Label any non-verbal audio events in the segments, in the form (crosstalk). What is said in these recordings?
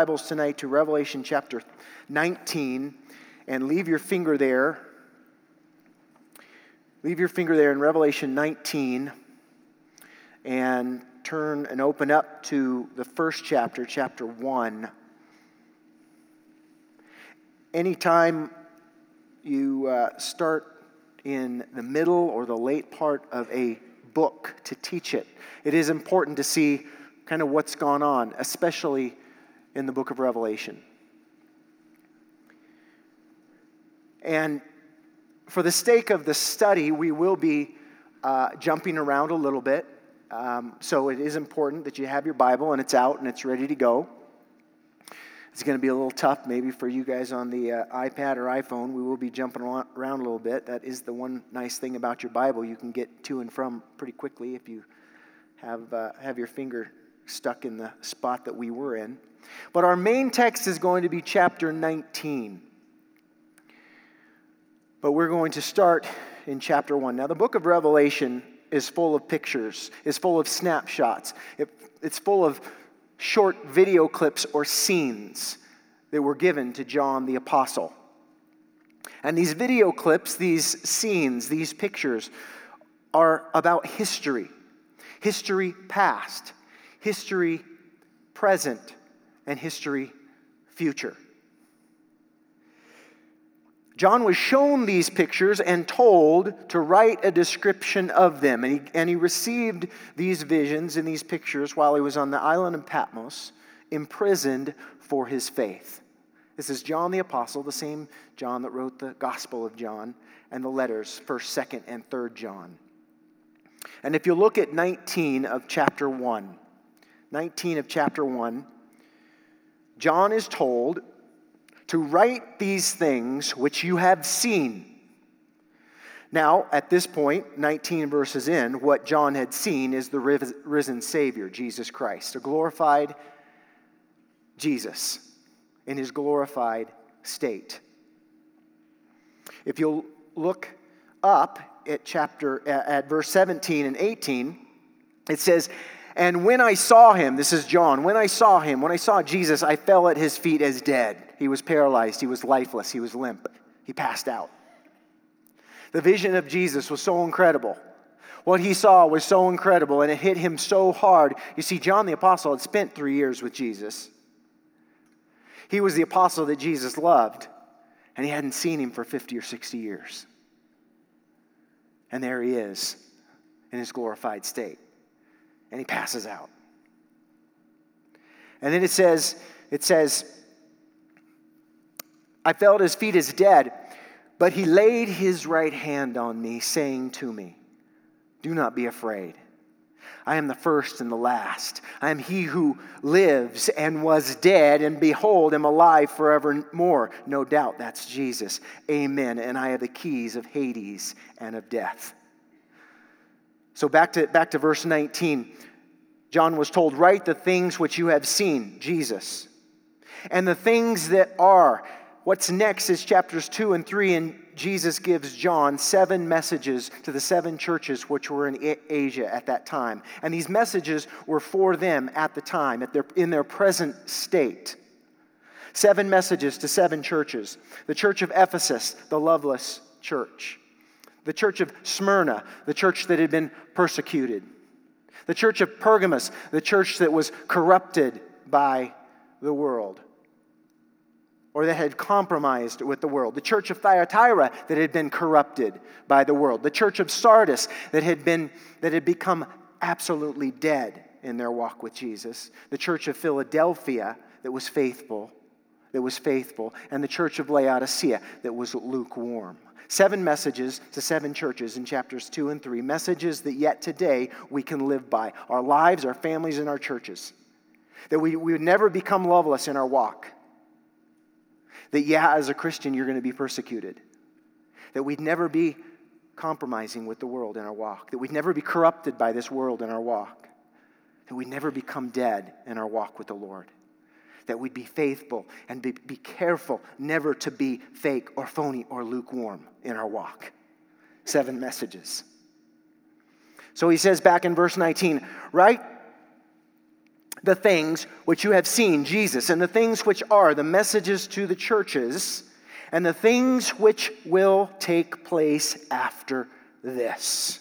Bibles tonight to Revelation chapter 19 and leave your finger there. Leave your finger there in Revelation 19 and turn and open up to the first chapter, chapter 1. Anytime you uh, start in the middle or the late part of a book to teach it, it is important to see kind of what's gone on, especially in the book of Revelation. And for the sake of the study, we will be uh, jumping around a little bit. Um, so it is important that you have your Bible and it's out and it's ready to go. It's going to be a little tough maybe for you guys on the uh, iPad or iPhone. We will be jumping around a little bit. That is the one nice thing about your Bible. You can get to and from pretty quickly if you have, uh, have your finger stuck in the spot that we were in. But our main text is going to be chapter 19. But we're going to start in chapter 1. Now, the book of Revelation is full of pictures, is full of snapshots, it, it's full of short video clips or scenes that were given to John the Apostle. And these video clips, these scenes, these pictures are about history history past, history present, and history future. John was shown these pictures and told to write a description of them. And he, and he received these visions and these pictures while he was on the island of Patmos, imprisoned for his faith. This is John the Apostle, the same John that wrote the Gospel of John and the letters, 1st, 2nd, and 3rd John. And if you look at 19 of chapter 1, 19 of chapter 1, John is told to write these things which you have seen. Now, at this point, 19 verses in, what John had seen is the risen Savior, Jesus Christ, a glorified Jesus in his glorified state. If you'll look up at chapter at verse 17 and 18, it says, and when I saw him, this is John, when I saw him, when I saw Jesus, I fell at his feet as dead. He was paralyzed, he was lifeless, he was limp, he passed out. The vision of Jesus was so incredible. What he saw was so incredible and it hit him so hard. You see, John the Apostle had spent three years with Jesus. He was the apostle that Jesus loved, and he hadn't seen him for 50 or 60 years. And there he is in his glorified state and he passes out. And then it says, it says, I fell at his feet as dead, but he laid his right hand on me, saying to me, Do not be afraid. I am the first and the last. I am he who lives and was dead, and behold, am alive forevermore. No doubt that's Jesus. Amen. And I have the keys of Hades and of death. So back to, back to verse 19. John was told, Write the things which you have seen, Jesus. And the things that are. What's next is chapters 2 and 3, and Jesus gives John seven messages to the seven churches which were in Asia at that time. And these messages were for them at the time, at their, in their present state. Seven messages to seven churches the church of Ephesus, the loveless church the church of Smyrna, the church that had been persecuted, the church of Pergamos, the church that was corrupted by the world or that had compromised with the world, the church of Thyatira that had been corrupted by the world, the church of Sardis that had, been, that had become absolutely dead in their walk with Jesus, the church of Philadelphia that was faithful, that was faithful, and the church of Laodicea that was lukewarm. Seven messages to seven churches in chapters two and three, messages that yet today we can live by our lives, our families, and our churches. That we, we would never become loveless in our walk. That, yeah, as a Christian, you're going to be persecuted. That we'd never be compromising with the world in our walk. That we'd never be corrupted by this world in our walk. That we'd never become dead in our walk with the Lord that we'd be faithful and be, be careful never to be fake or phony or lukewarm in our walk. Seven messages. So he says back in verse 19, right? the things which you have seen, Jesus, and the things which are the messages to the churches, and the things which will take place after this.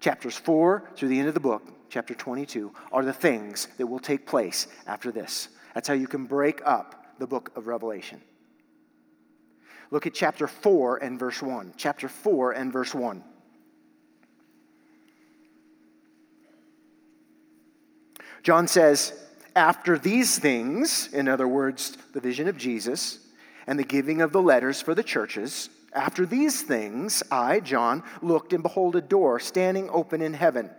Chapters 4 through the end of the book, chapter 22, are the things that will take place after this. That's how you can break up the book of Revelation. Look at chapter 4 and verse 1. Chapter 4 and verse 1. John says, After these things, in other words, the vision of Jesus and the giving of the letters for the churches, after these things, I, John, looked and behold a door standing open in heaven.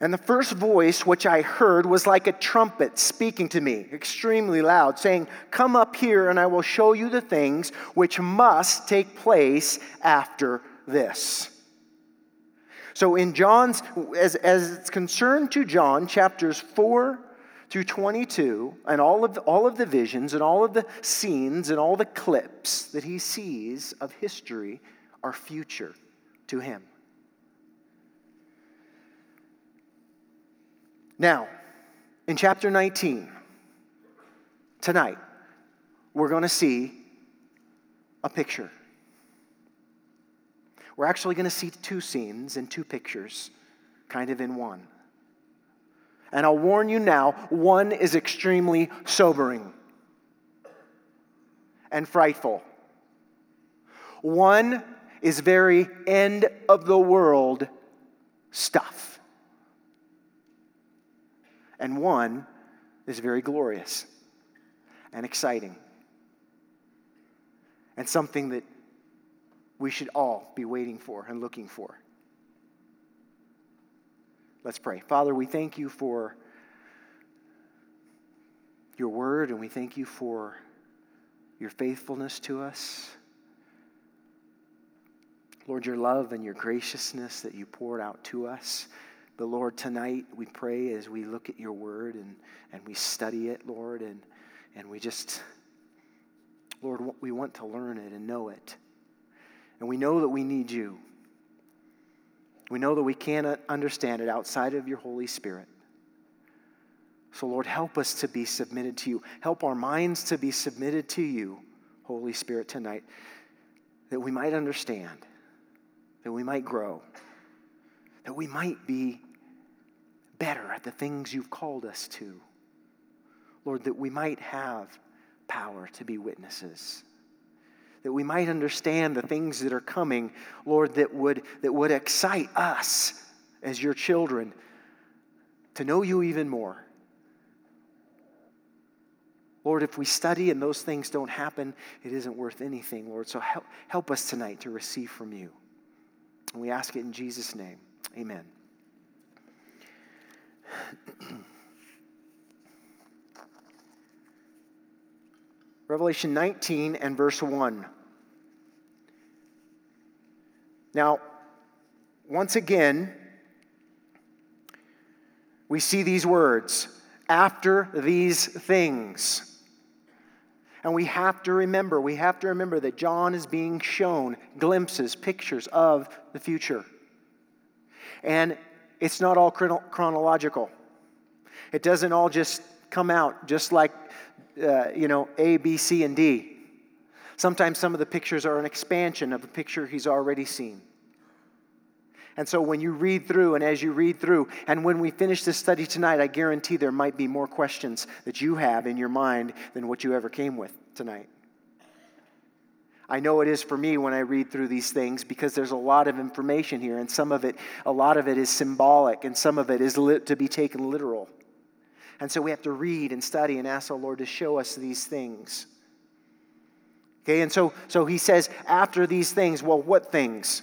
And the first voice which I heard was like a trumpet speaking to me, extremely loud, saying, Come up here, and I will show you the things which must take place after this. So, in John's, as, as it's concerned to John, chapters 4 through 22, and all of, the, all of the visions and all of the scenes and all the clips that he sees of history are future to him. Now, in chapter 19, tonight, we're going to see a picture. We're actually going to see two scenes and two pictures kind of in one. And I'll warn you now one is extremely sobering and frightful. One is very end of the world stuff. And one is very glorious and exciting and something that we should all be waiting for and looking for. Let's pray. Father, we thank you for your word and we thank you for your faithfulness to us. Lord, your love and your graciousness that you poured out to us. But Lord, tonight we pray as we look at your word and, and we study it, Lord, and, and we just, Lord, we want to learn it and know it. And we know that we need you. We know that we cannot understand it outside of your Holy Spirit. So, Lord, help us to be submitted to you. Help our minds to be submitted to you, Holy Spirit, tonight, that we might understand, that we might grow, that we might be better at the things you've called us to. Lord, that we might have power to be witnesses that we might understand the things that are coming, Lord, that would, that would excite us as your children to know you even more. Lord, if we study and those things don't happen, it isn't worth anything, Lord. So help, help us tonight to receive from you. And we ask it in Jesus' name. Amen. (clears throat) Revelation 19 and verse 1. Now, once again, we see these words after these things. And we have to remember, we have to remember that John is being shown glimpses, pictures of the future. And it's not all chronological. It doesn't all just come out just like, uh, you know, A, B, C, and D. Sometimes some of the pictures are an expansion of a picture he's already seen. And so when you read through, and as you read through, and when we finish this study tonight, I guarantee there might be more questions that you have in your mind than what you ever came with tonight. I know it is for me when I read through these things because there's a lot of information here, and some of it, a lot of it is symbolic, and some of it is lit, to be taken literal. And so we have to read and study and ask the Lord to show us these things. Okay, and so, so he says, after these things, well, what things?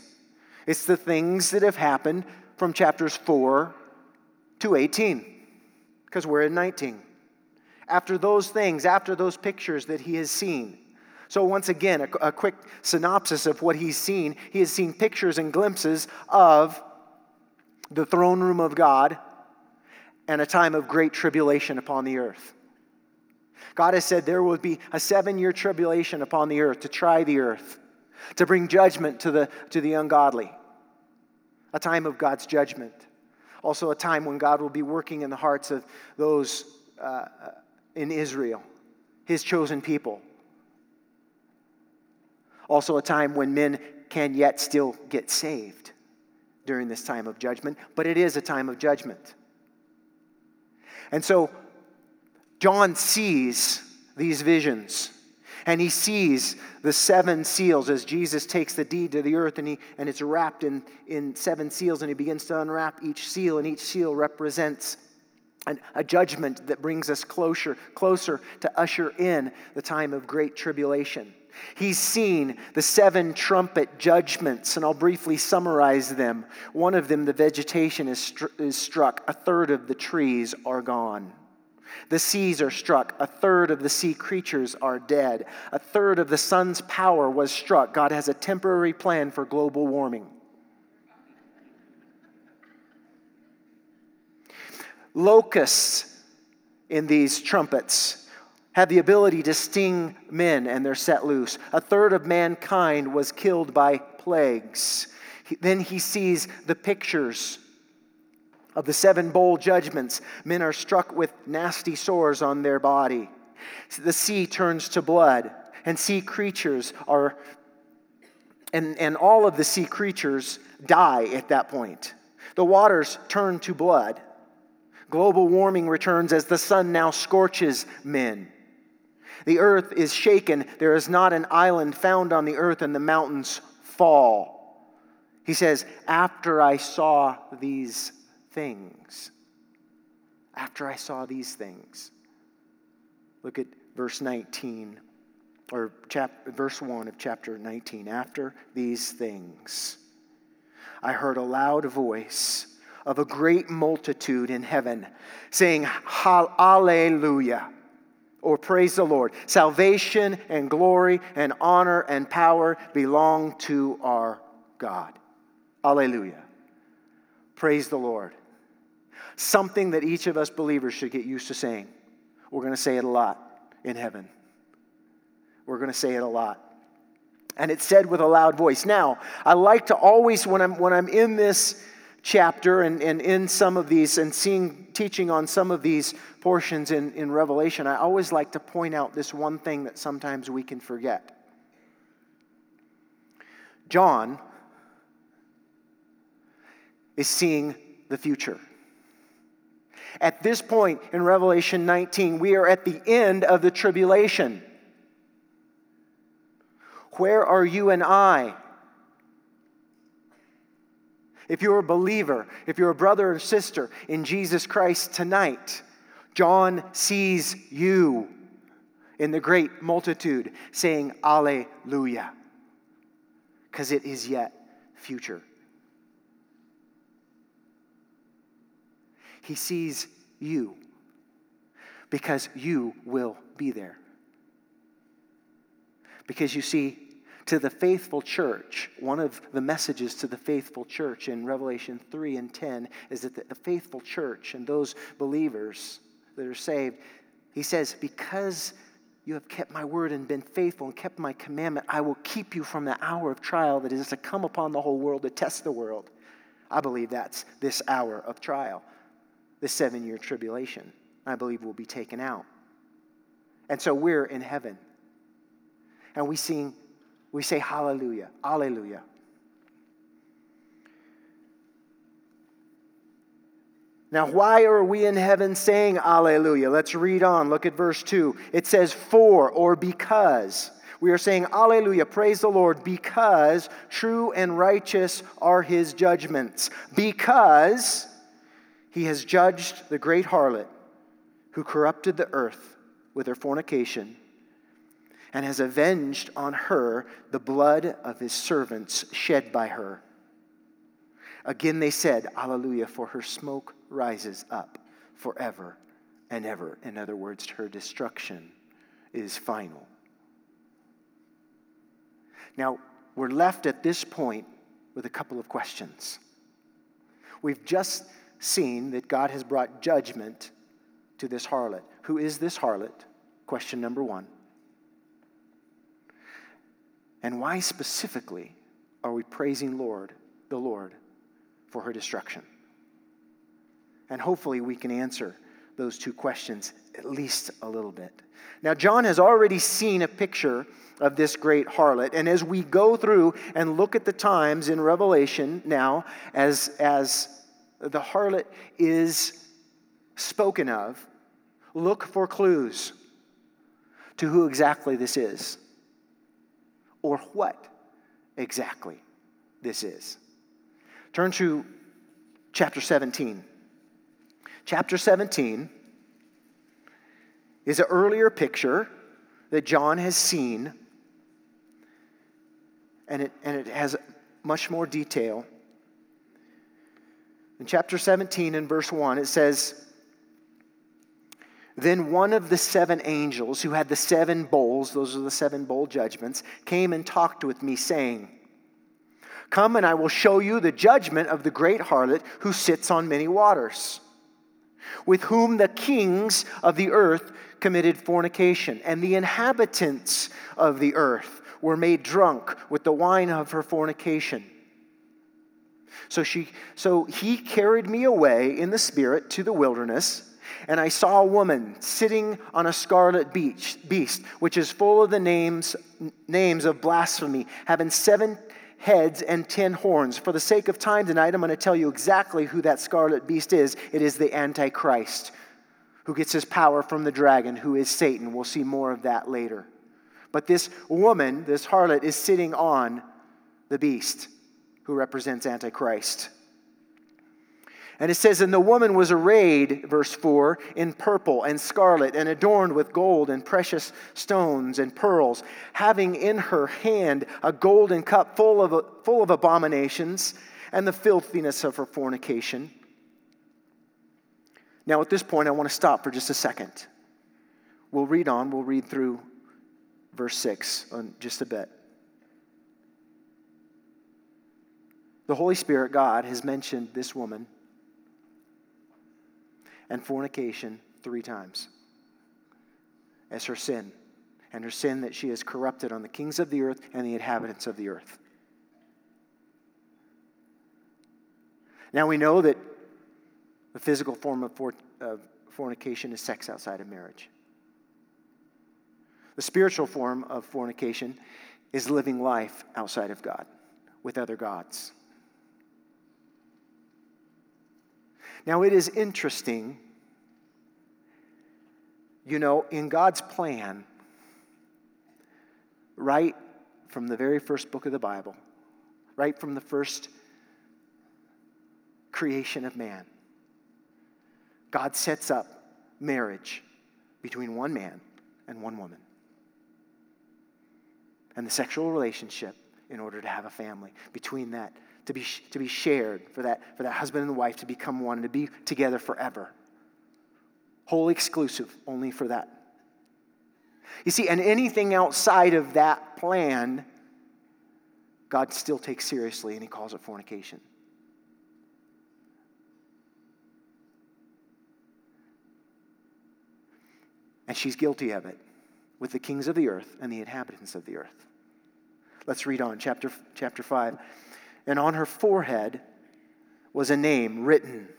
It's the things that have happened from chapters 4 to 18, because we're in 19. After those things, after those pictures that he has seen. So, once again, a, a quick synopsis of what he's seen. He has seen pictures and glimpses of the throne room of God and a time of great tribulation upon the earth. God has said there will be a seven year tribulation upon the earth to try the earth, to bring judgment to the, to the ungodly, a time of God's judgment. Also, a time when God will be working in the hearts of those uh, in Israel, his chosen people. Also, a time when men can yet still get saved during this time of judgment, but it is a time of judgment. And so, John sees these visions and he sees the seven seals as Jesus takes the deed to the earth and, he, and it's wrapped in, in seven seals and he begins to unwrap each seal and each seal represents a judgment that brings us closer, closer to usher in the time of great tribulation. He's seen the seven trumpet judgments, and I'll briefly summarize them. One of them, the vegetation is, is struck, a third of the trees are gone. The seas are struck. A third of the sea creatures are dead. A third of the sun's power was struck. God has a temporary plan for global warming. Locusts in these trumpets have the ability to sting men, and they're set loose. A third of mankind was killed by plagues. Then he sees the pictures of the seven bowl judgments, men are struck with nasty sores on their body. The sea turns to blood, and sea creatures are, and, and all of the sea creatures die at that point. The waters turn to blood. Global warming returns as the sun now scorches men. The earth is shaken. There is not an island found on the earth, and the mountains fall. He says, After I saw these things. After I saw these things. Look at verse 19, or chap- verse 1 of chapter 19. After these things, I heard a loud voice of a great multitude in heaven saying, Hallelujah or praise the Lord. Salvation and glory and honor and power belong to our God. Alleluia. Praise the Lord something that each of us believers should get used to saying. We're going to say it a lot in heaven. We're going to say it a lot. And it's said with a loud voice. Now, I like to always, when I'm, when I'm in this chapter and, and in some of these and seeing teaching on some of these portions in, in Revelation, I always like to point out this one thing that sometimes we can forget. John is seeing the future. At this point in Revelation 19, we are at the end of the tribulation. Where are you and I? If you're a believer, if you're a brother or sister in Jesus Christ tonight, John sees you in the great multitude saying, Alleluia, because it is yet future. He sees you because you will be there. Because you see, to the faithful church, one of the messages to the faithful church in Revelation 3 and 10 is that the faithful church and those believers that are saved, he says, because you have kept my word and been faithful and kept my commandment, I will keep you from the hour of trial that is to come upon the whole world to test the world. I believe that's this hour of trial the seven year tribulation, I believe, will be taken out. And so we're in heaven. And we sing, we say hallelujah, hallelujah. Now, why are we in heaven saying Alleluia? Let's read on. Look at verse 2. It says, For or because. We are saying Alleluia, praise the Lord, because true and righteous are his judgments. Because he has judged the great harlot who corrupted the earth with her fornication and has avenged on her the blood of his servants shed by her. Again they said, Alleluia, for her smoke rises up forever and ever. In other words, her destruction is final. Now, we're left at this point with a couple of questions. We've just seen that God has brought judgment to this harlot. Who is this harlot? Question number one. And why specifically are we praising Lord, the Lord, for her destruction? And hopefully we can answer those two questions at least a little bit. Now, John has already seen a picture of this great harlot. And as we go through and look at the times in Revelation now, as, as the harlot is spoken of, look for clues to who exactly this is or what exactly this is. Turn to chapter 17. Chapter 17 is an earlier picture that John has seen, and it, and it has much more detail. In chapter 17, in verse 1, it says, Then one of the seven angels who had the seven bowls, those are the seven bowl judgments, came and talked with me, saying, Come and I will show you the judgment of the great harlot who sits on many waters, with whom the kings of the earth committed fornication, and the inhabitants of the earth were made drunk with the wine of her fornication. So, she, so he carried me away in the spirit to the wilderness, and I saw a woman sitting on a scarlet beach, beast, which is full of the names, names of blasphemy, having seven heads and ten horns. For the sake of time tonight, I'm going to tell you exactly who that scarlet beast is. It is the Antichrist, who gets his power from the dragon, who is Satan. We'll see more of that later. But this woman, this harlot, is sitting on the beast, who represents Antichrist. And it says, And the woman was arrayed, verse 4, in purple and scarlet, and adorned with gold and precious stones and pearls, having in her hand a golden cup full of, full of abominations and the filthiness of her fornication. Now, at this point, I want to stop for just a second. We'll read on, we'll read through verse 6 in just a bit. The Holy Spirit, God, has mentioned this woman and fornication three times as her sin, and her sin that she has corrupted on the kings of the earth and the inhabitants of the earth. Now we know that the physical form of, for, of fornication is sex outside of marriage. The spiritual form of fornication is living life outside of God with other gods. Now, it is interesting, you know, in God's plan, right from the very first book of the Bible, right from the first creation of man, God sets up marriage between one man and one woman. And the sexual relationship in order to have a family between that to be, to be shared, for that, for that husband and wife to become one, and to be together forever. Wholly exclusive, only for that. You see, and anything outside of that plan, God still takes seriously and he calls it fornication. And she's guilty of it with the kings of the earth and the inhabitants of the earth. Let's read on, chapter, chapter 5 and on her forehead was a name written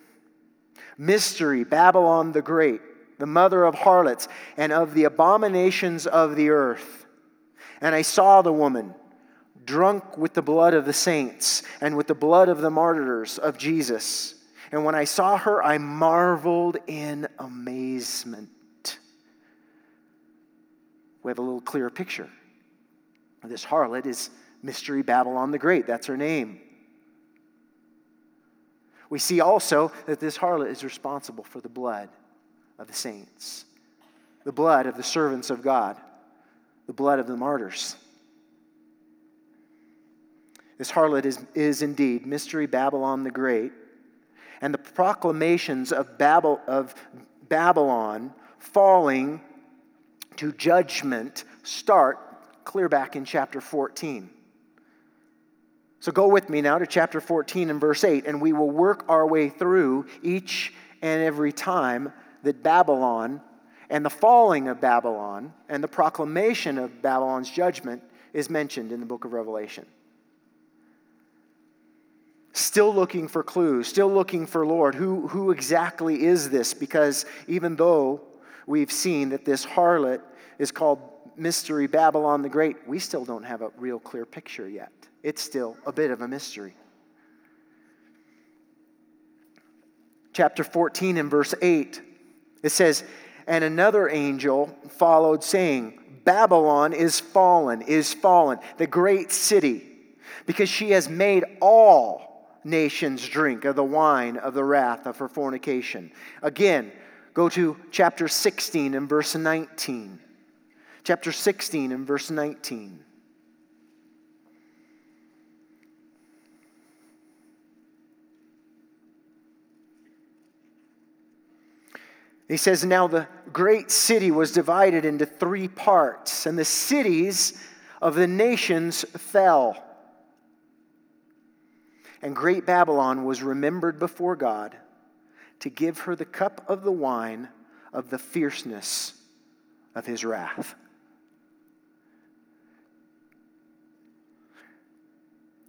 Mystery, Babylon the Great, the mother of harlots and of the abominations of the earth. And I saw the woman drunk with the blood of the saints and with the blood of the martyrs of Jesus. And when I saw her, I marveled in amazement. We have a little clearer picture. This harlot is Mystery Babylon the Great. That's her name. We see also that this harlot is responsible for the blood of the saints, the blood of the servants of God, the blood of the martyrs. This harlot is, is indeed Mystery Babylon the Great, and the proclamations of, Babel, of Babylon falling to judgment start clear back in chapter 14. So go with me now to chapter 14 and verse 8, and we will work our way through each and every time that Babylon and the falling of Babylon and the proclamation of Babylon's judgment is mentioned in the book of Revelation. Still looking for clues, still looking for Lord. Who, who exactly is this? Because even though we've seen that this harlot is called Mystery Babylon the Great, we still don't have a real clear picture yet. It's still a bit of a mystery. Chapter 14 and verse 8, it says, And another angel followed, saying, Babylon is fallen, is fallen, the great city, because she has made all nations drink of the wine of the wrath of her fornication. Again, go to chapter 16 and verse 19 chapter 16 and verse 19. He says, Now the great city was divided into three parts, and the cities of the nations fell. And great Babylon was remembered before God to give her the cup of the wine of the fierceness of his wrath.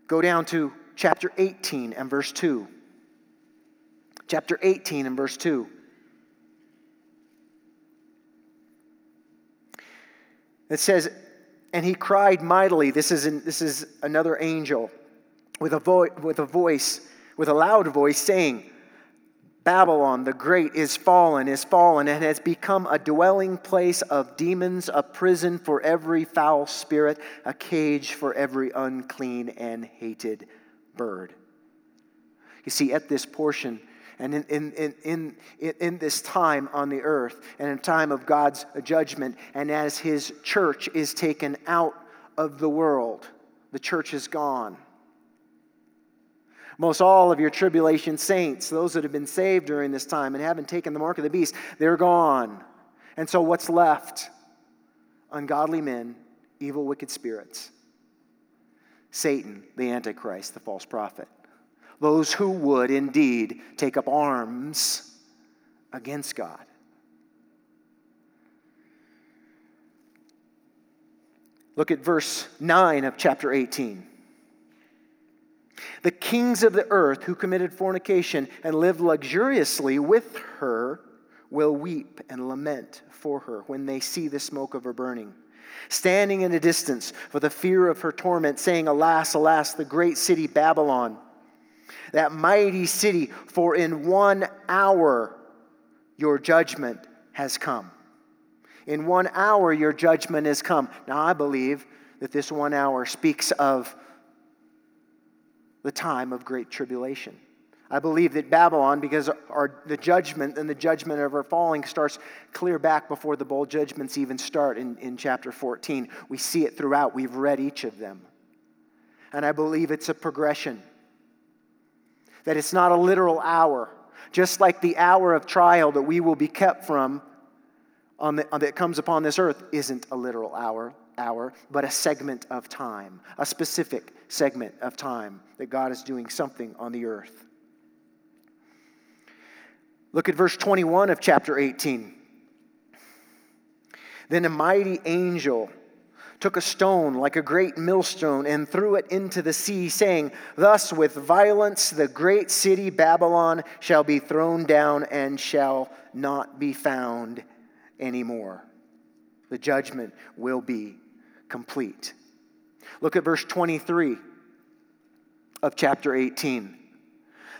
Go down to chapter 18 and verse 2. Chapter 18 and verse 2. It says, And he cried mightily. This is, an, this is another angel with a, vo- with a voice, with a loud voice, saying, Babylon the Great is fallen, is fallen, and has become a dwelling place of demons, a prison for every foul spirit, a cage for every unclean and hated bird. You see, at this portion, and in, in, in, in, in this time on the earth, and in time of God's judgment, and as his church is taken out of the world, the church is gone. Most all of your tribulation saints, those that have been saved during this time and haven't taken the mark of the beast, they're gone. And so what's left? Ungodly men, evil, wicked spirits. Satan, the Antichrist, the false prophet. Those who would indeed take up arms against God. Look at verse 9 of chapter 18. The kings of the earth who committed fornication and lived luxuriously with her will weep and lament for her when they see the smoke of her burning. Standing in a distance for the fear of her torment, saying, Alas, alas, the great city Babylon, that mighty city, for in one hour your judgment has come. In one hour your judgment has come. Now, I believe that this one hour speaks of the time of great tribulation. I believe that Babylon, because our, the judgment and the judgment of our falling starts clear back before the bowl judgments even start in, in chapter 14. We see it throughout. We've read each of them. And I believe it's a progression. That it's not a literal hour, just like the hour of trial that we will be kept from on the, on that comes upon this earth isn't a literal hour hour, but a segment of time, a specific segment of time that God is doing something on the earth. Look at verse 21 of chapter 18. Then a mighty angel took a stone like a great millstone and threw it into the sea, saying, Thus with violence the great city Babylon shall be thrown down and shall not be found anymore. The judgment will be complete. Look at verse 23 of chapter 18.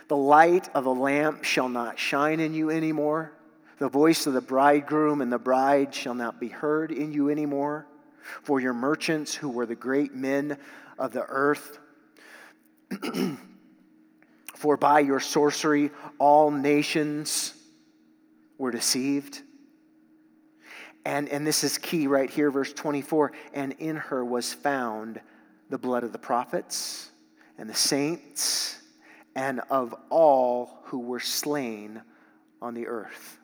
The light of a lamp shall not shine in you anymore. The voice of the bridegroom and the bride shall not be heard in you anymore. For your merchants, who were the great men of the earth, (clears throat) for by your sorcery all nations were deceived. And, and this is key right here, verse 24. And in her was found the blood of the prophets and the saints and of all who were slain on the earth.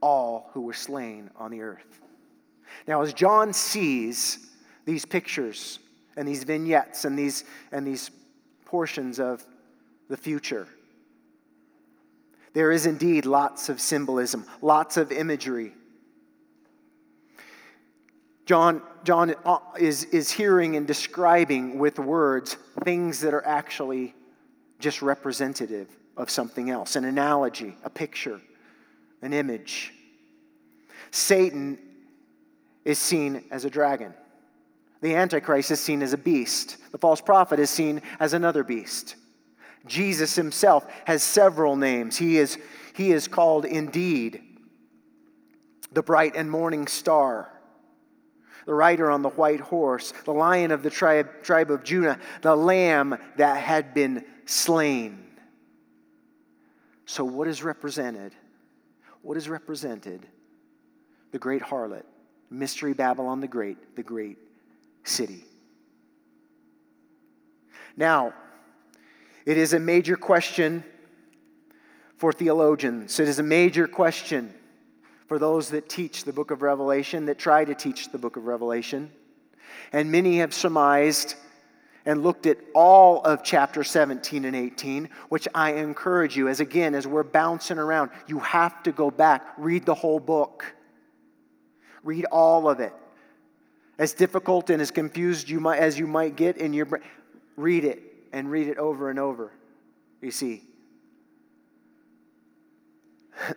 All who were slain on the earth. Now, as John sees these pictures and these vignettes and these, and these portions of the future, there is indeed lots of symbolism, lots of imagery John, John is, is hearing and describing with words things that are actually just representative of something else, an analogy, a picture, an image. Satan is seen as a dragon. The Antichrist is seen as a beast. The false prophet is seen as another beast. Jesus himself has several names. He is, he is called indeed the bright and morning star, the rider on the white horse, the lion of the tribe, tribe of Judah, the lamb that had been slain. So, what is represented? What is represented? The great harlot, Mystery Babylon the Great, the great city. Now, it is a major question for theologians. It is a major question for those that teach the book of Revelation, that try to teach the book of Revelation. And many have surmised and looked at all of chapter 17 and 18, which I encourage you, as again, as we're bouncing around, you have to go back, read the whole book, read all of it. As difficult and as confused you might, as you might get in your brain, read it and read it over and over. You see. (clears throat)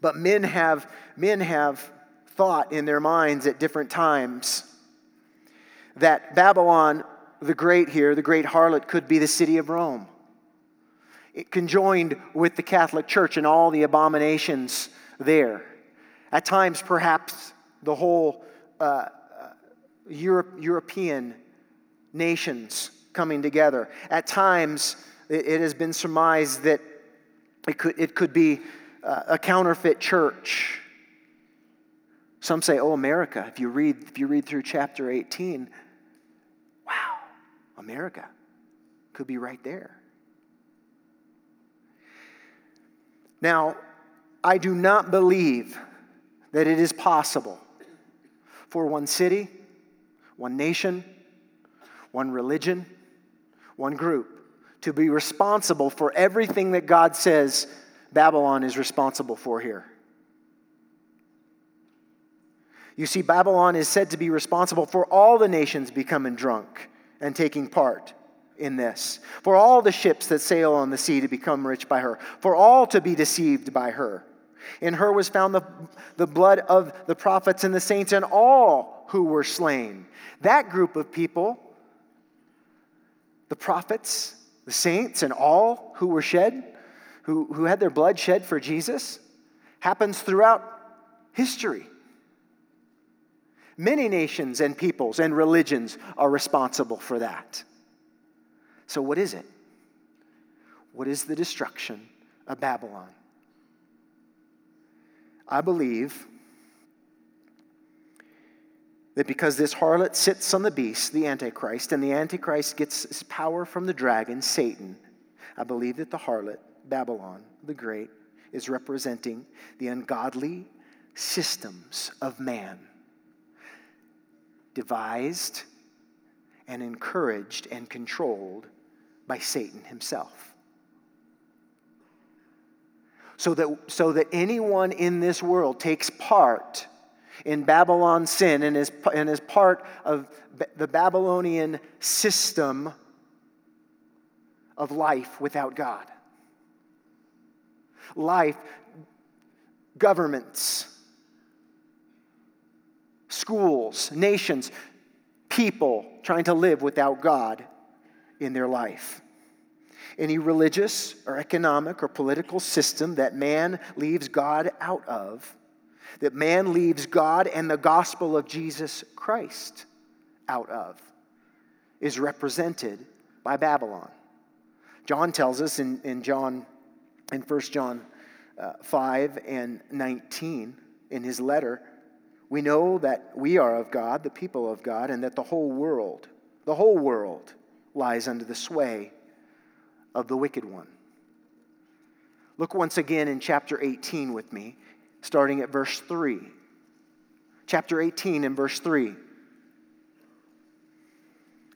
but men have men have thought in their minds at different times that Babylon the Great here, the great harlot, could be the city of Rome. It conjoined with the Catholic Church and all the abominations there. At times, perhaps the whole uh, uh Europe, European nations coming together. At times, it, it has been surmised that it could, it could be uh, a counterfeit church. Some say, oh, America. If you read, if you read through chapter 18, wow, America could be right there. Now, I do not believe that it is possible for one city, one nation, one religion, one group to be responsible for everything that God says Babylon is responsible for here. You see, Babylon is said to be responsible for all the nations becoming drunk and taking part in this. For all the ships that sail on the sea to become rich by her, for all to be deceived by her. In her was found the, the blood of the prophets and the saints and all who were slain. That group of people, the prophets, the saints, and all who were shed, who, who had their blood shed for Jesus, happens throughout history. Many nations and peoples and religions are responsible for that. So, what is it? What is the destruction of Babylon? I believe that because this harlot sits on the beast, the Antichrist, and the Antichrist gets his power from the dragon, Satan, I believe that the harlot, Babylon the Great, is representing the ungodly systems of man devised and encouraged and controlled by Satan himself. So that, so that anyone in this world takes part in Babylon's sin and is, and is part of the Babylonian system of life without God. Life, governments, schools, nations, people trying to live without God in their life. Any religious or economic or political system that man leaves God out of, that man leaves God and the gospel of Jesus Christ out of, is represented by Babylon. John tells us in, in John, in 1 John uh, 5 and 19, in his letter, we know that we are of God, the people of God, and that the whole world, the whole world, lies under the sway of the wicked one. Look once again in chapter 18 with me, starting at verse 3. Chapter 18 and verse 3.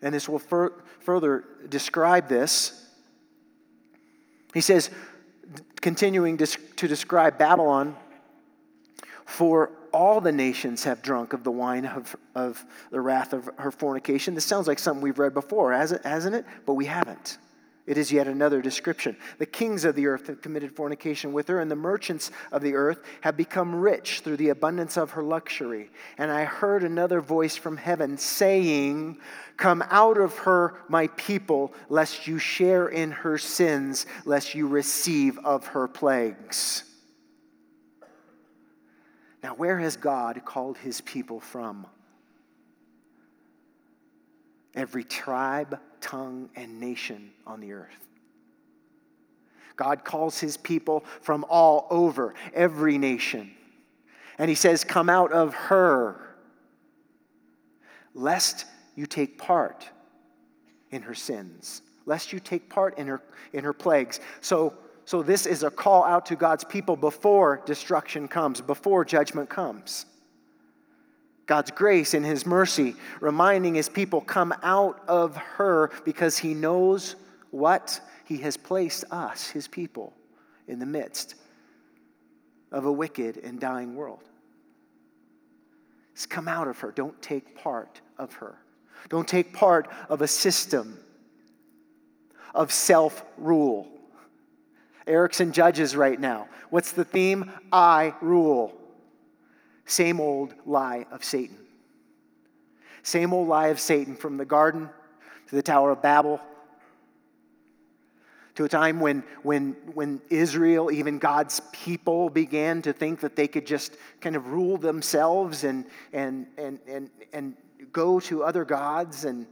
And this will fur- further describe this. He says, continuing to describe Babylon, for all the nations have drunk of the wine of, of the wrath of her fornication. This sounds like something we've read before, hasn't it? But we haven't. It is yet another description. The kings of the earth have committed fornication with her, and the merchants of the earth have become rich through the abundance of her luxury. And I heard another voice from heaven saying, Come out of her, my people, lest you share in her sins, lest you receive of her plagues. Now, where has God called his people from? Every tribe, tongue, and nation on the earth. God calls his people from all over, every nation. And he says, Come out of her, lest you take part in her sins, lest you take part in her, in her plagues. So, so, this is a call out to God's people before destruction comes, before judgment comes. God's grace and His mercy, reminding His people, come out of her because He knows what? He has placed us, His people, in the midst of a wicked and dying world. Just come out of her. Don't take part of her. Don't take part of a system of self rule. Erickson judges right now. What's the theme? I rule. Same old lie of Satan. Same old lie of Satan from the garden to the Tower of Babel to a time when, when, when Israel, even God's people, began to think that they could just kind of rule themselves and, and, and, and, and go to other gods and,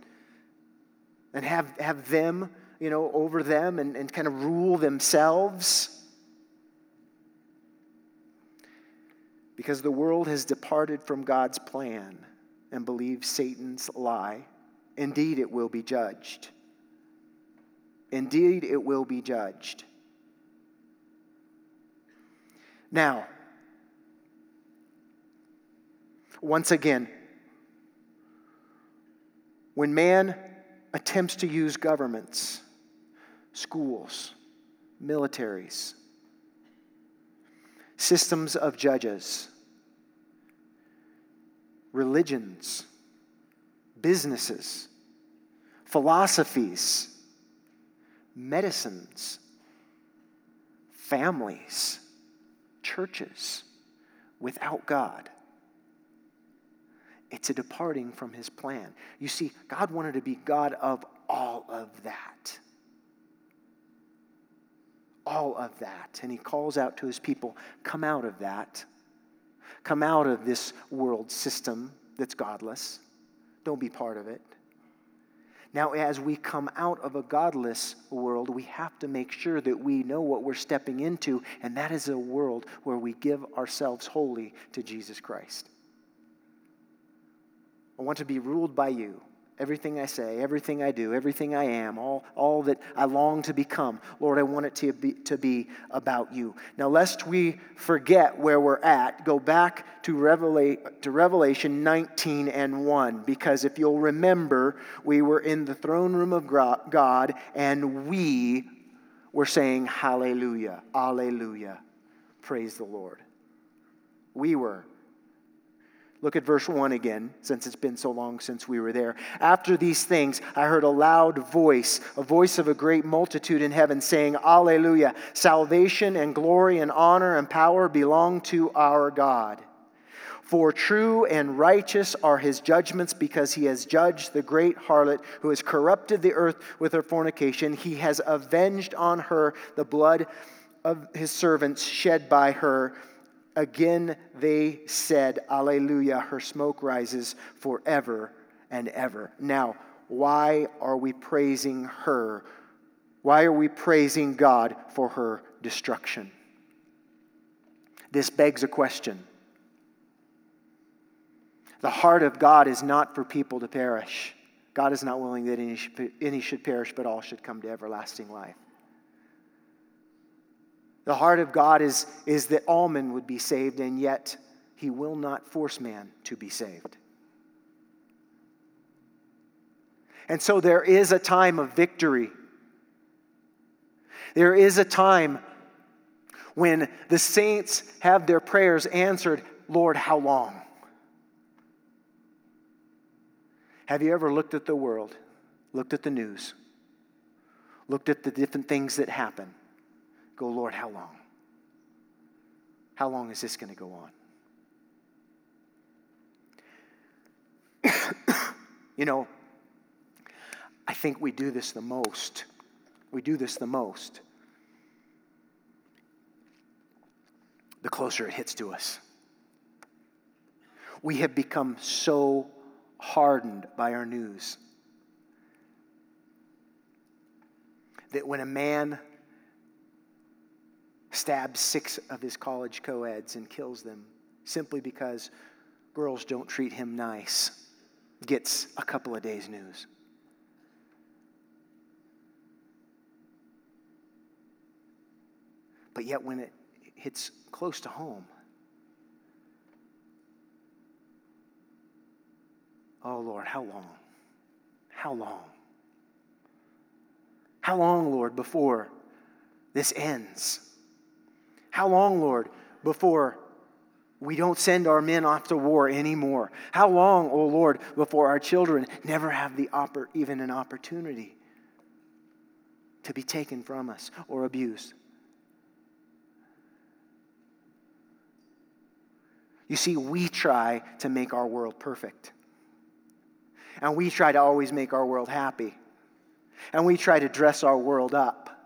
and have, have them you know, over them and, and kind of rule themselves. Because the world has departed from God's plan and believes Satan's lie. Indeed, it will be judged. Indeed, it will be judged. Now, once again, when man attempts to use governments schools, militaries, systems of judges, religions, businesses, philosophies, medicines, families, churches without God. It's a departing from his plan. You see, God wanted to be God of all of that all of that. And he calls out to his people come out of that. Come out of this world system that's godless. Don't be part of it. Now, as we come out of a godless world, we have to make sure that we know what we're stepping into, and that is a world where we give ourselves wholly to Jesus Christ. I want to be ruled by you everything I say, everything I do, everything I am, all, all that I long to become. Lord, I want it to be, to be about you. Now, lest we forget where we're at, go back to, Revela- to Revelation 19 and 1, because if you'll remember, we were in the throne room of God and we were saying, Hallelujah, Alleluia. Praise the Lord. We were Look at verse 1 again, since it's been so long since we were there. After these things, I heard a loud voice, a voice of a great multitude in heaven, saying, Alleluia! Salvation and glory and honor and power belong to our God. For true and righteous are his judgments, because he has judged the great harlot who has corrupted the earth with her fornication. He has avenged on her the blood of his servants shed by her. Again, they said, Alleluia, her smoke rises forever and ever. Now, why are we praising her? Why are we praising God for her destruction? This begs a question. The heart of God is not for people to perish. God is not willing that any should, any should perish, but all should come to everlasting life. The heart of God is, is that all men would be saved, and yet he will not force man to be saved. And so there is a time of victory. There is a time when the saints have their prayers answered Lord, how long? Have you ever looked at the world, looked at the news, looked at the different things that happen, go, Lord, how long? How long is this going to go on? (coughs) you know, I think we do this the most. We do this the most. The closer it hits to us. We have become so hardened by our news that when a man stabs six of his college co-eds and kills them simply because girls don't treat him nice. Gets a couple of days news. But yet when it hits close to home oh lord how long? How long? How long, Lord, before this ends? How long, Lord, before we don't send our men off to war anymore? How long, oh Lord, before our children never have the oppor- even an opportunity to be taken from us or abused? You see, we try to make our world perfect. And we try to always make our world happy and we try to dress our world up.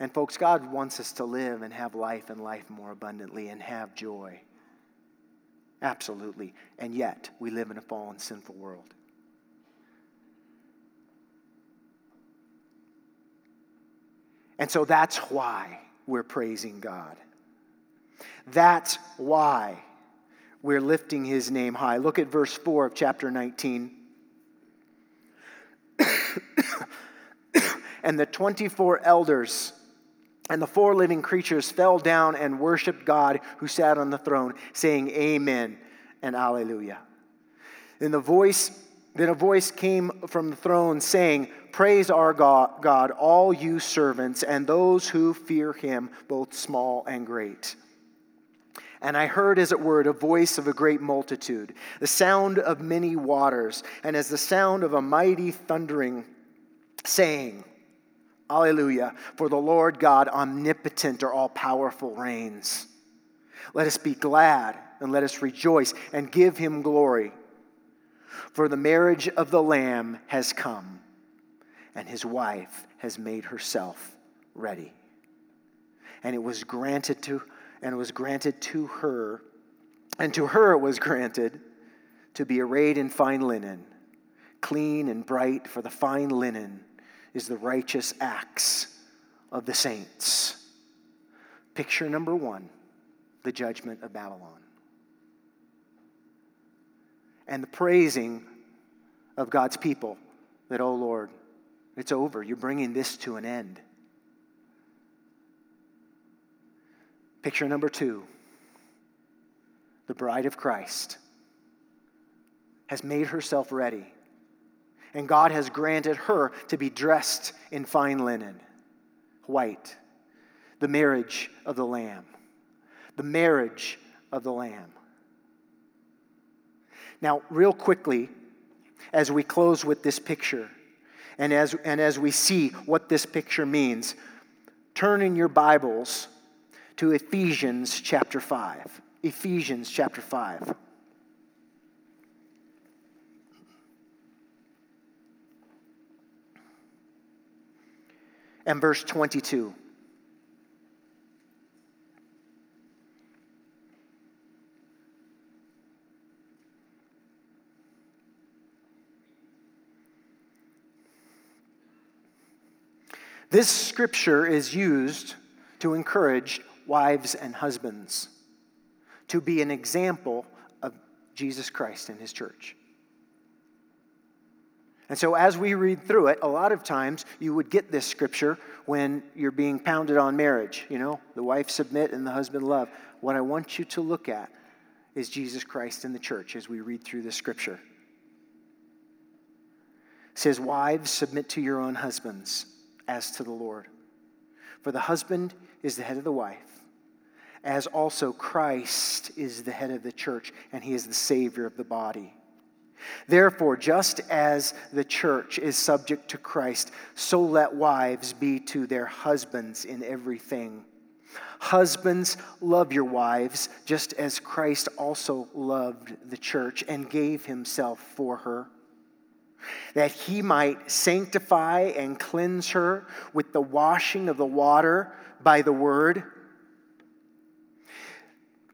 And, folks, God wants us to live and have life and life more abundantly and have joy. Absolutely. And yet, we live in a fallen, sinful world. And so that's why we're praising God. That's why we're lifting his name high. Look at verse 4 of chapter 19. (coughs) and the 24 elders and the four living creatures fell down and worshiped God who sat on the throne, saying, Amen and Alleluia. Then the voice, then a voice came from the throne saying, Praise our God, God, all you servants and those who fear him, both small and great. And I heard, as it were, a voice of a great multitude, the sound of many waters, and as the sound of a mighty thundering, saying, Alleluia, for the Lord God omnipotent or all powerful reigns. Let us be glad and let us rejoice and give him glory. For the marriage of the Lamb has come, and his wife has made herself ready. And it was granted to and it was granted to her, and to her it was granted to be arrayed in fine linen, clean and bright, for the fine linen is the righteous acts of the saints. Picture number one the judgment of Babylon. And the praising of God's people that, oh Lord, it's over. You're bringing this to an end. Picture number two the bride of Christ has made herself ready, and God has granted her to be dressed in fine linen, white, the marriage of the Lamb. The marriage of the Lamb. Now, real quickly, as we close with this picture, and as, and as we see what this picture means, turn in your Bibles to Ephesians chapter 5. Ephesians chapter 5. And verse 22. This scripture is used to encourage wives and husbands to be an example of Jesus Christ and his church. And so, as we read through it, a lot of times you would get this scripture when you're being pounded on marriage. You know, the wife submit and the husband love. What I want you to look at is Jesus Christ and the church as we read through the scripture. It says, Wives, submit to your own husbands as to the Lord. For the husband is the head of the wife as also Christ is the head of the church and he is the Savior of the body. Therefore, just as the church is subject to Christ, so let wives be to their husbands in everything. Husbands, love your wives, just as Christ also loved the church and gave himself for her, that he might sanctify and cleanse her with the washing of the water by the word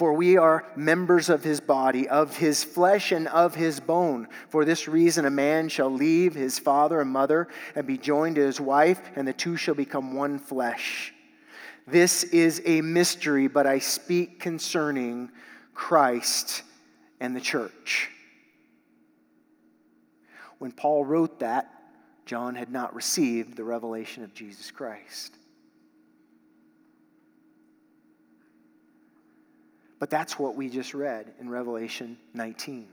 for we are members of his body, of his flesh and of his bone. For this reason, a man shall leave his father and mother and be joined to his wife, and the two shall become one flesh. This is a mystery, but I speak concerning Christ and the church. When Paul wrote that, John had not received the revelation of Jesus Christ. But that's what we just read in Revelation 19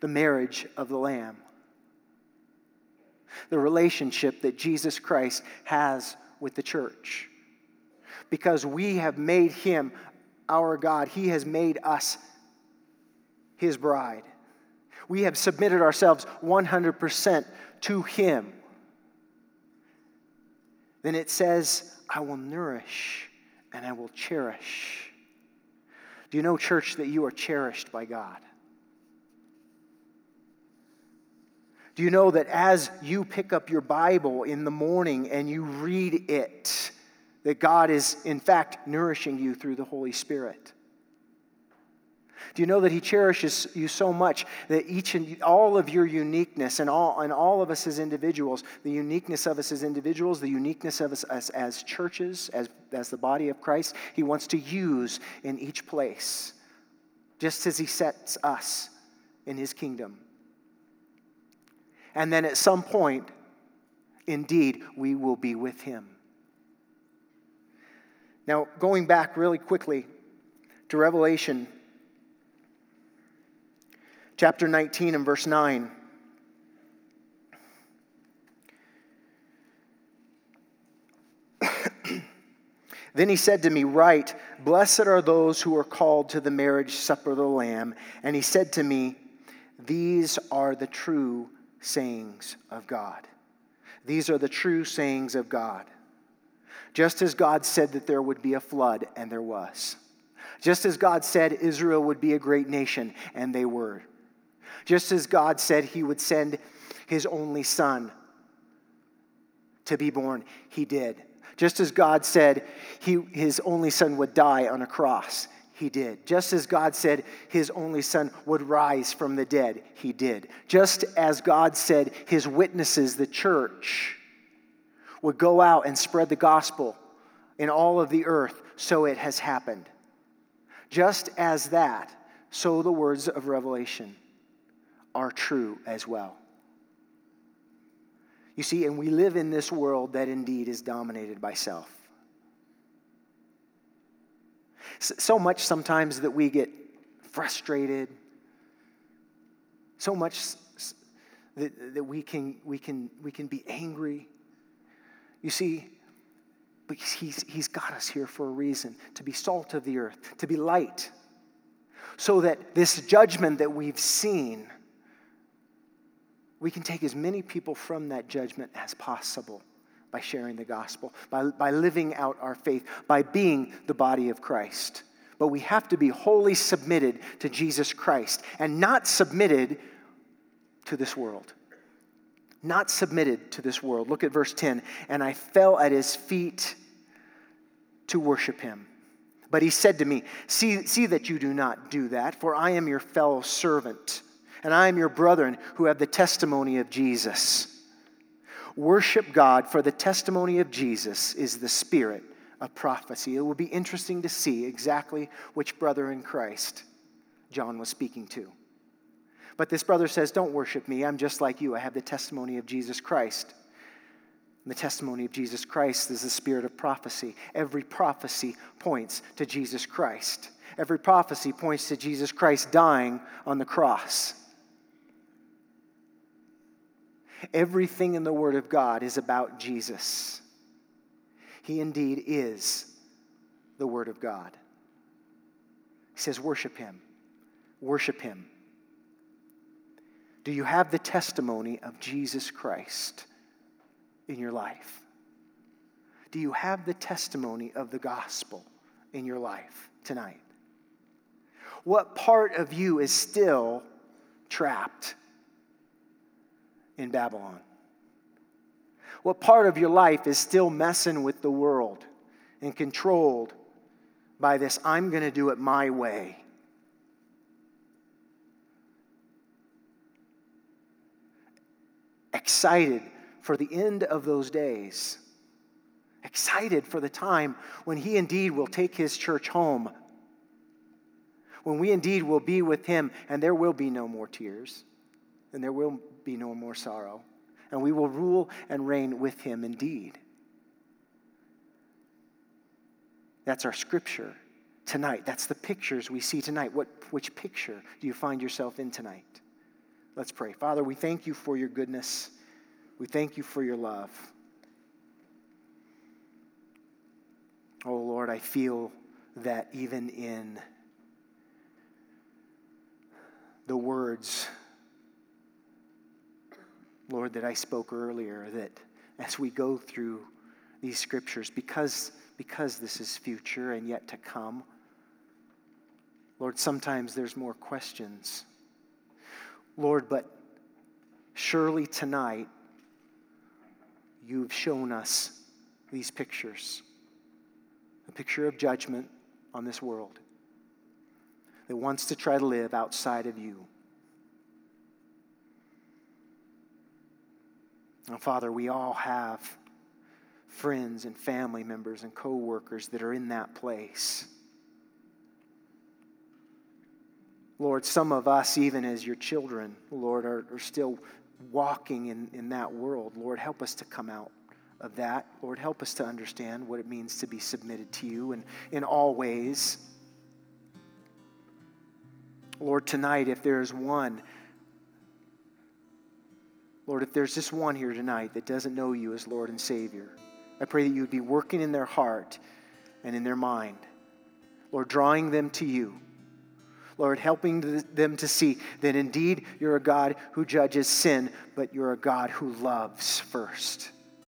the marriage of the Lamb, the relationship that Jesus Christ has with the church. Because we have made him our God, he has made us his bride. We have submitted ourselves 100% to him. Then it says, I will nourish and I will cherish do you know, church, that you are cherished by God? Do you know that as you pick up your Bible in the morning and you read it, that God is, in fact, nourishing you through the Holy Spirit? Do you know that He cherishes you so much that each and all of your uniqueness and all, and all of us as individuals, the uniqueness of us as individuals, the uniqueness of us as, as churches, as, as the body of Christ, He wants to use in each place, just as He sets us in His kingdom. And then at some point, indeed, we will be with Him. Now, going back really quickly to Revelation chapter 19 and verse 9. (clears throat) then he said to me, Write, blessed are those who are called to the marriage supper of the Lamb. And he said to me, These are the true sayings of God. These are the true sayings of God. Just as God said that there would be a flood, and there was. Just as God said Israel would be a great nation, and they were. Just as God said he would send his only son to be born, he did. Just as God said he, his only son would die on a cross, he did. Just as God said his only son would rise from the dead, he did. Just as God said his witnesses, the church, would go out and spread the gospel in all of the earth, so it has happened. Just as that, so the words of Revelation are true as well. You see, and we live in this world that indeed is dominated by self. So much sometimes that we get frustrated, so much that, that we, can, we, can, we can be angry. You see, but he's, he's got us here for a reason to be salt of the earth, to be light, so that this judgment that we've seen we can take as many people from that judgment as possible by sharing the gospel, by, by living out our faith, by being the body of Christ. But we have to be wholly submitted to Jesus Christ and not submitted to this world. Not submitted to this world. Look at verse 10. And I fell at his feet to worship him. But he said to me, See, see that you do not do that, for I am your fellow servant and I am your brethren who have the testimony of Jesus. Worship God, for the testimony of Jesus is the spirit of prophecy. It will be interesting to see exactly which brother in Christ John was speaking to. But this brother says, Don't worship me. I'm just like you. I have the testimony of Jesus Christ. And the testimony of Jesus Christ is the spirit of prophecy. Every prophecy points to Jesus Christ. Every prophecy points to Jesus Christ dying on the cross. Everything in the Word of God is about Jesus. He indeed is the Word of God. He says, Worship Him. Worship Him. Do you have the testimony of Jesus Christ in your life? Do you have the testimony of the gospel in your life tonight? What part of you is still trapped in Babylon? What part of your life is still messing with the world and controlled by this, I'm going to do it my way? Excited for the end of those days. Excited for the time when he indeed will take his church home. When we indeed will be with him, and there will be no more tears, and there will be no more sorrow, and we will rule and reign with him indeed. That's our scripture tonight. That's the pictures we see tonight. What, which picture do you find yourself in tonight? Let's pray. Father, we thank you for your goodness. We thank you for your love. Oh Lord, I feel that even in the words, Lord, that I spoke earlier, that as we go through these scriptures, because, because this is future and yet to come, Lord, sometimes there's more questions. Lord, but surely tonight you've shown us these pictures a picture of judgment on this world that wants to try to live outside of you. Now, Father, we all have friends and family members and co workers that are in that place. Lord, some of us, even as your children, Lord, are, are still walking in, in that world. Lord, help us to come out of that. Lord, help us to understand what it means to be submitted to you and in all ways. Lord, tonight, if there is one, Lord, if there's just one here tonight that doesn't know you as Lord and Savior, I pray that you would be working in their heart and in their mind. Lord, drawing them to you. Lord, helping them to see that indeed you're a God who judges sin, but you're a God who loves first.